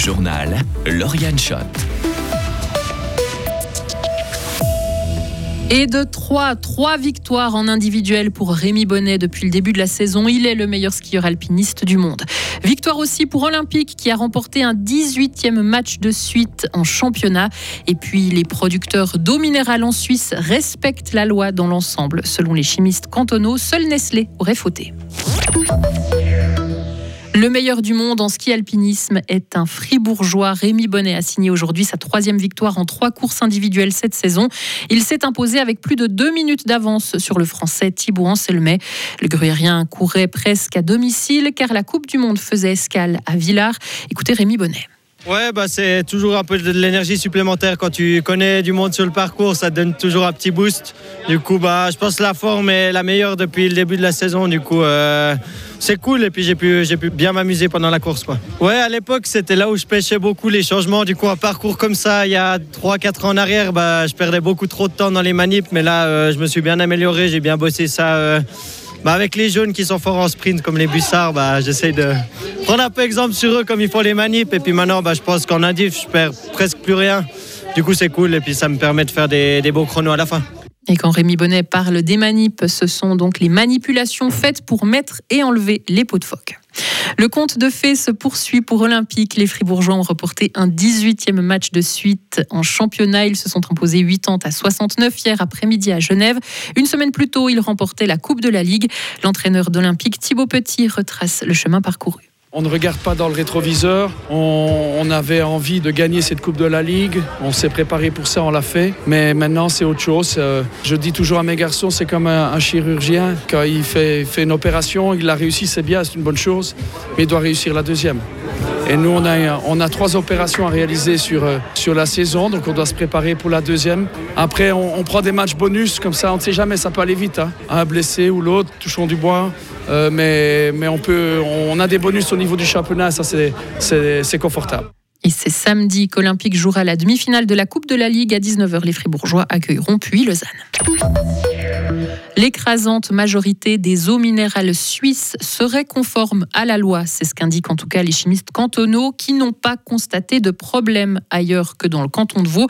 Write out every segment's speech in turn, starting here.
journal, Lauriane Schott. Et de 3, 3 victoires en individuel pour Rémi Bonnet depuis le début de la saison. Il est le meilleur skieur alpiniste du monde. Victoire aussi pour Olympique qui a remporté un 18e match de suite en championnat. Et puis les producteurs d'eau minérale en Suisse respectent la loi dans l'ensemble. Selon les chimistes cantonaux, seul Nestlé aurait fauté. Le meilleur du monde en ski alpinisme est un fribourgeois. Rémi Bonnet a signé aujourd'hui sa troisième victoire en trois courses individuelles cette saison. Il s'est imposé avec plus de deux minutes d'avance sur le français Thibaut Anselmet. Le gruyérien courait presque à domicile car la Coupe du Monde faisait escale à Villars. Écoutez Rémi Bonnet. Ouais, bah c'est toujours un peu de l'énergie supplémentaire quand tu connais du monde sur le parcours, ça donne toujours un petit boost. Du coup, bah, je pense que la forme est la meilleure depuis le début de la saison. Du coup, euh, c'est cool et puis j'ai pu, j'ai pu bien m'amuser pendant la course. Quoi. Ouais, à l'époque, c'était là où je pêchais beaucoup les changements. Du coup, un parcours comme ça, il y a 3-4 ans en arrière, bah, je perdais beaucoup trop de temps dans les manips. Mais là, euh, je me suis bien amélioré, j'ai bien bossé ça. Euh, bah, avec les jeunes qui sont forts en sprint comme les bussards, bah, j'essaye de prendre un peu exemple sur eux comme il faut les manips. Et puis maintenant, bah, je pense qu'en indiff, je perds presque plus rien. Du coup, c'est cool et puis ça me permet de faire des, des beaux chronos à la fin. Et quand Rémi Bonnet parle des manips, ce sont donc les manipulations faites pour mettre et enlever les pots de phoque. Le conte de fées se poursuit pour Olympique. Les Fribourgeois ont reporté un 18e match de suite en championnat. Ils se sont imposés 80 à 69 hier après-midi à Genève. Une semaine plus tôt, ils remportaient la Coupe de la Ligue. L'entraîneur d'Olympique, Thibaut Petit, retrace le chemin parcouru. On ne regarde pas dans le rétroviseur. On, avait envie de gagner cette Coupe de la Ligue. On s'est préparé pour ça, on l'a fait. Mais maintenant, c'est autre chose. Euh, je dis toujours à mes garçons, c'est comme un, chirurgien. Quand il fait, une opération, il a réussi, c'est bien, c'est une bonne chose. Mais il doit réussir la deuxième. Et nous, on a, trois opérations à réaliser sur, euh, sur la saison, donc on doit se préparer pour la deuxième. Après, on, prend des matchs bonus, comme ça, on ne sait jamais, ça peut aller vite. Hein. Un blessé ou l'autre, touchons du bois. Euh, mais on, on a des bonus au niveau du championnat, ça c'est confortable. Et c'est samedi qu'Olympique jouera la demi-finale de la Coupe de la Ligue à 19h. Les Fribourgeois accueilleront puis Lausanne. L'écrasante majorité des eaux minérales suisses serait conforme à la loi. C'est ce qu'indiquent en tout cas les chimistes cantonaux qui n'ont pas constaté de problème ailleurs que dans le canton de Vaud.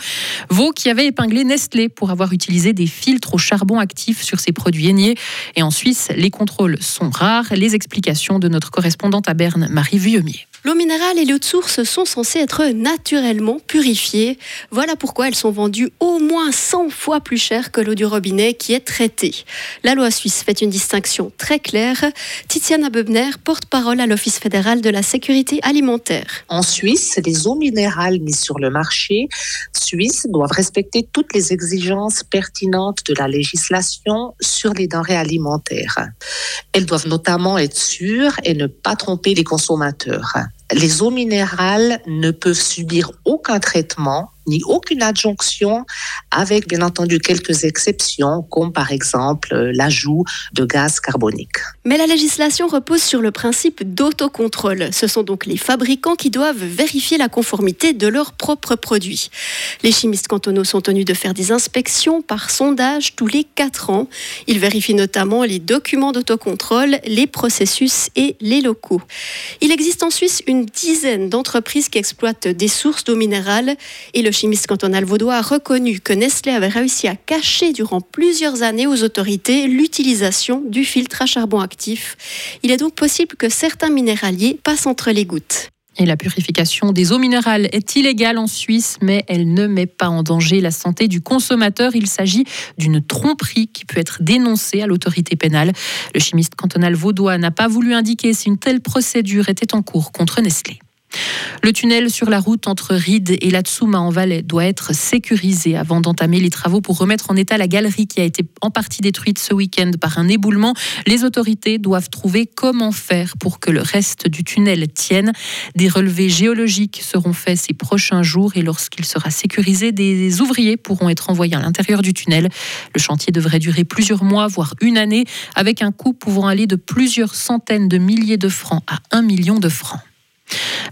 Vaud qui avait épinglé Nestlé pour avoir utilisé des filtres au charbon actif sur ses produits haignés. Et en Suisse, les contrôles sont rares. Les explications de notre correspondante à Berne, Marie Vuillemier. L'eau minérale et l'eau de source sont censées être naturellement purifiées. Voilà pourquoi elles sont vendues au moins 100 fois plus cher que l'eau du robinet qui est traitée. La loi suisse fait une distinction très claire. Tiziana Bebner, porte-parole à l'Office fédéral de la sécurité alimentaire. En Suisse, les eaux minérales mises sur le marché suisse doivent respecter toutes les exigences pertinentes de la législation sur les denrées alimentaires. Elles doivent notamment être sûres et ne pas tromper les consommateurs les eaux minérales ne peuvent subir aucun traitement ni aucune adjonction, avec bien entendu quelques exceptions, comme par exemple euh, l'ajout de gaz carbonique. Mais la législation repose sur le principe d'autocontrôle. Ce sont donc les fabricants qui doivent vérifier la conformité de leurs propres produits. Les chimistes cantonaux sont tenus de faire des inspections par sondage tous les 4 ans. Ils vérifient notamment les documents d'autocontrôle, les processus et les locaux. Il existe en Suisse une dizaine d'entreprises qui exploitent des sources d'eau minérale et le chimiste cantonal vaudois a reconnu que Nestlé avait réussi à cacher durant plusieurs années aux autorités l'utilisation du filtre à charbon actif. Il est donc possible que certains minéraliers passent entre les gouttes. Et la purification des eaux minérales est illégale en Suisse, mais elle ne met pas en danger la santé du consommateur. Il s'agit d'une tromperie qui peut être dénoncée à l'autorité pénale. Le chimiste cantonal vaudois n'a pas voulu indiquer si une telle procédure était en cours contre Nestlé. Le tunnel sur la route entre Ried et Latsuma en Valais doit être sécurisé avant d'entamer les travaux pour remettre en état la galerie qui a été en partie détruite ce week-end par un éboulement. Les autorités doivent trouver comment faire pour que le reste du tunnel tienne. Des relevés géologiques seront faits ces prochains jours et lorsqu'il sera sécurisé, des ouvriers pourront être envoyés à l'intérieur du tunnel. Le chantier devrait durer plusieurs mois, voire une année, avec un coût pouvant aller de plusieurs centaines de milliers de francs à un million de francs.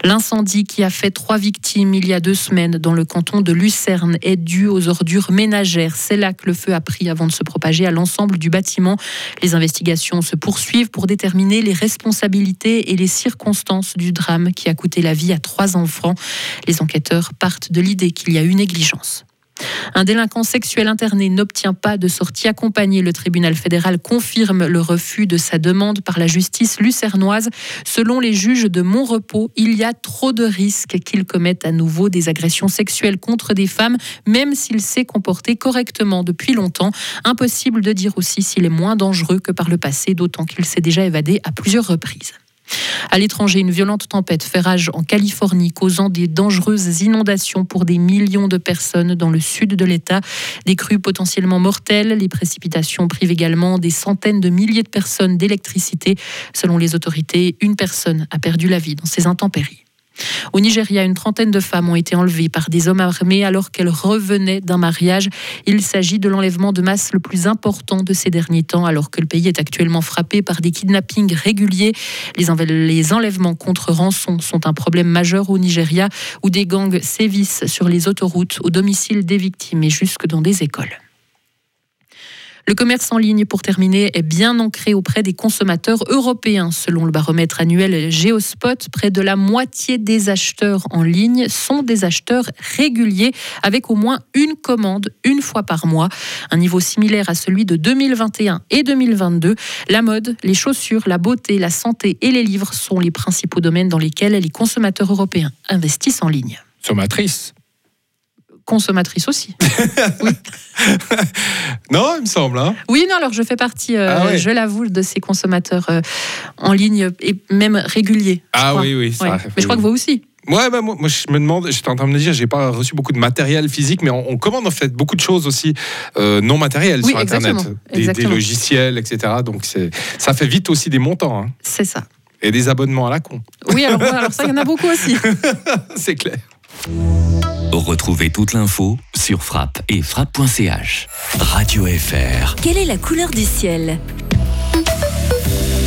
L'incendie qui a fait trois victimes il y a deux semaines dans le canton de Lucerne est dû aux ordures ménagères. C'est là que le feu a pris avant de se propager à l'ensemble du bâtiment. Les investigations se poursuivent pour déterminer les responsabilités et les circonstances du drame qui a coûté la vie à trois enfants. Les enquêteurs partent de l'idée qu'il y a eu négligence. Un délinquant sexuel interné n'obtient pas de sortie accompagnée. Le tribunal fédéral confirme le refus de sa demande par la justice lucernoise. Selon les juges de Montrepos, il y a trop de risques qu'il commette à nouveau des agressions sexuelles contre des femmes, même s'il s'est comporté correctement depuis longtemps. Impossible de dire aussi s'il est moins dangereux que par le passé, d'autant qu'il s'est déjà évadé à plusieurs reprises. À l'étranger, une violente tempête fait rage en Californie, causant des dangereuses inondations pour des millions de personnes dans le sud de l'État. Des crues potentiellement mortelles, les précipitations privent également des centaines de milliers de personnes d'électricité. Selon les autorités, une personne a perdu la vie dans ces intempéries. Au Nigeria, une trentaine de femmes ont été enlevées par des hommes armés alors qu'elles revenaient d'un mariage. Il s'agit de l'enlèvement de masse le plus important de ces derniers temps, alors que le pays est actuellement frappé par des kidnappings réguliers. Les, enlèvements contre rançon sont un problème majeur au Nigeria, où des gangs sévissent sur les autoroutes, au domicile des victimes et jusque dans des écoles. Le commerce en ligne, pour terminer, est bien ancré auprès des consommateurs européens. Selon le baromètre annuel Geospot, près de la moitié des acheteurs en ligne sont des acheteurs réguliers avec au moins une commande une fois par mois. Un niveau similaire à celui de 2021 et 2022. La mode, les chaussures, la beauté, la santé et les livres sont les principaux domaines dans lesquels les consommateurs européens investissent en ligne. Sommatrice consommatrice aussi. non, il me semble. Hein. oui, non, alors je fais partie, euh, ah je l'avoue, de ces consommateurs euh, en ligne et même réguliers. Ah oui, oui. Mais je crois que vous aussi. Ouais, bah, moi, je me demande, j'étais en train de me dire, j'ai pas reçu beaucoup de matériel physique, mais on, commande en fait beaucoup de choses aussi euh, non matérielles sur Internet, des, des, logiciels, etc. Donc ça fait vite aussi des montants. Hein. C'est ça. Et des abonnements à la con. Oui, alors, alors ça, il y en a beaucoup aussi. C'est clair. Retrouvez toute l'info sur frappe et frappe.ch. Radio FR. Quelle est la couleur du ciel?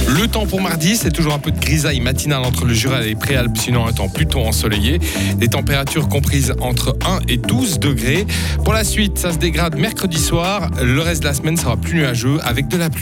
Le temps pour mardi, c'est toujours un peu de grisaille matinale entre le Jura et les Préalpes, sinon un temps plutôt ensoleillé. Des températures comprises entre 1 et 12 degrés. Pour la suite, ça se dégrade mercredi soir. Le reste de la semaine sera plus nuageux avec de la pluie.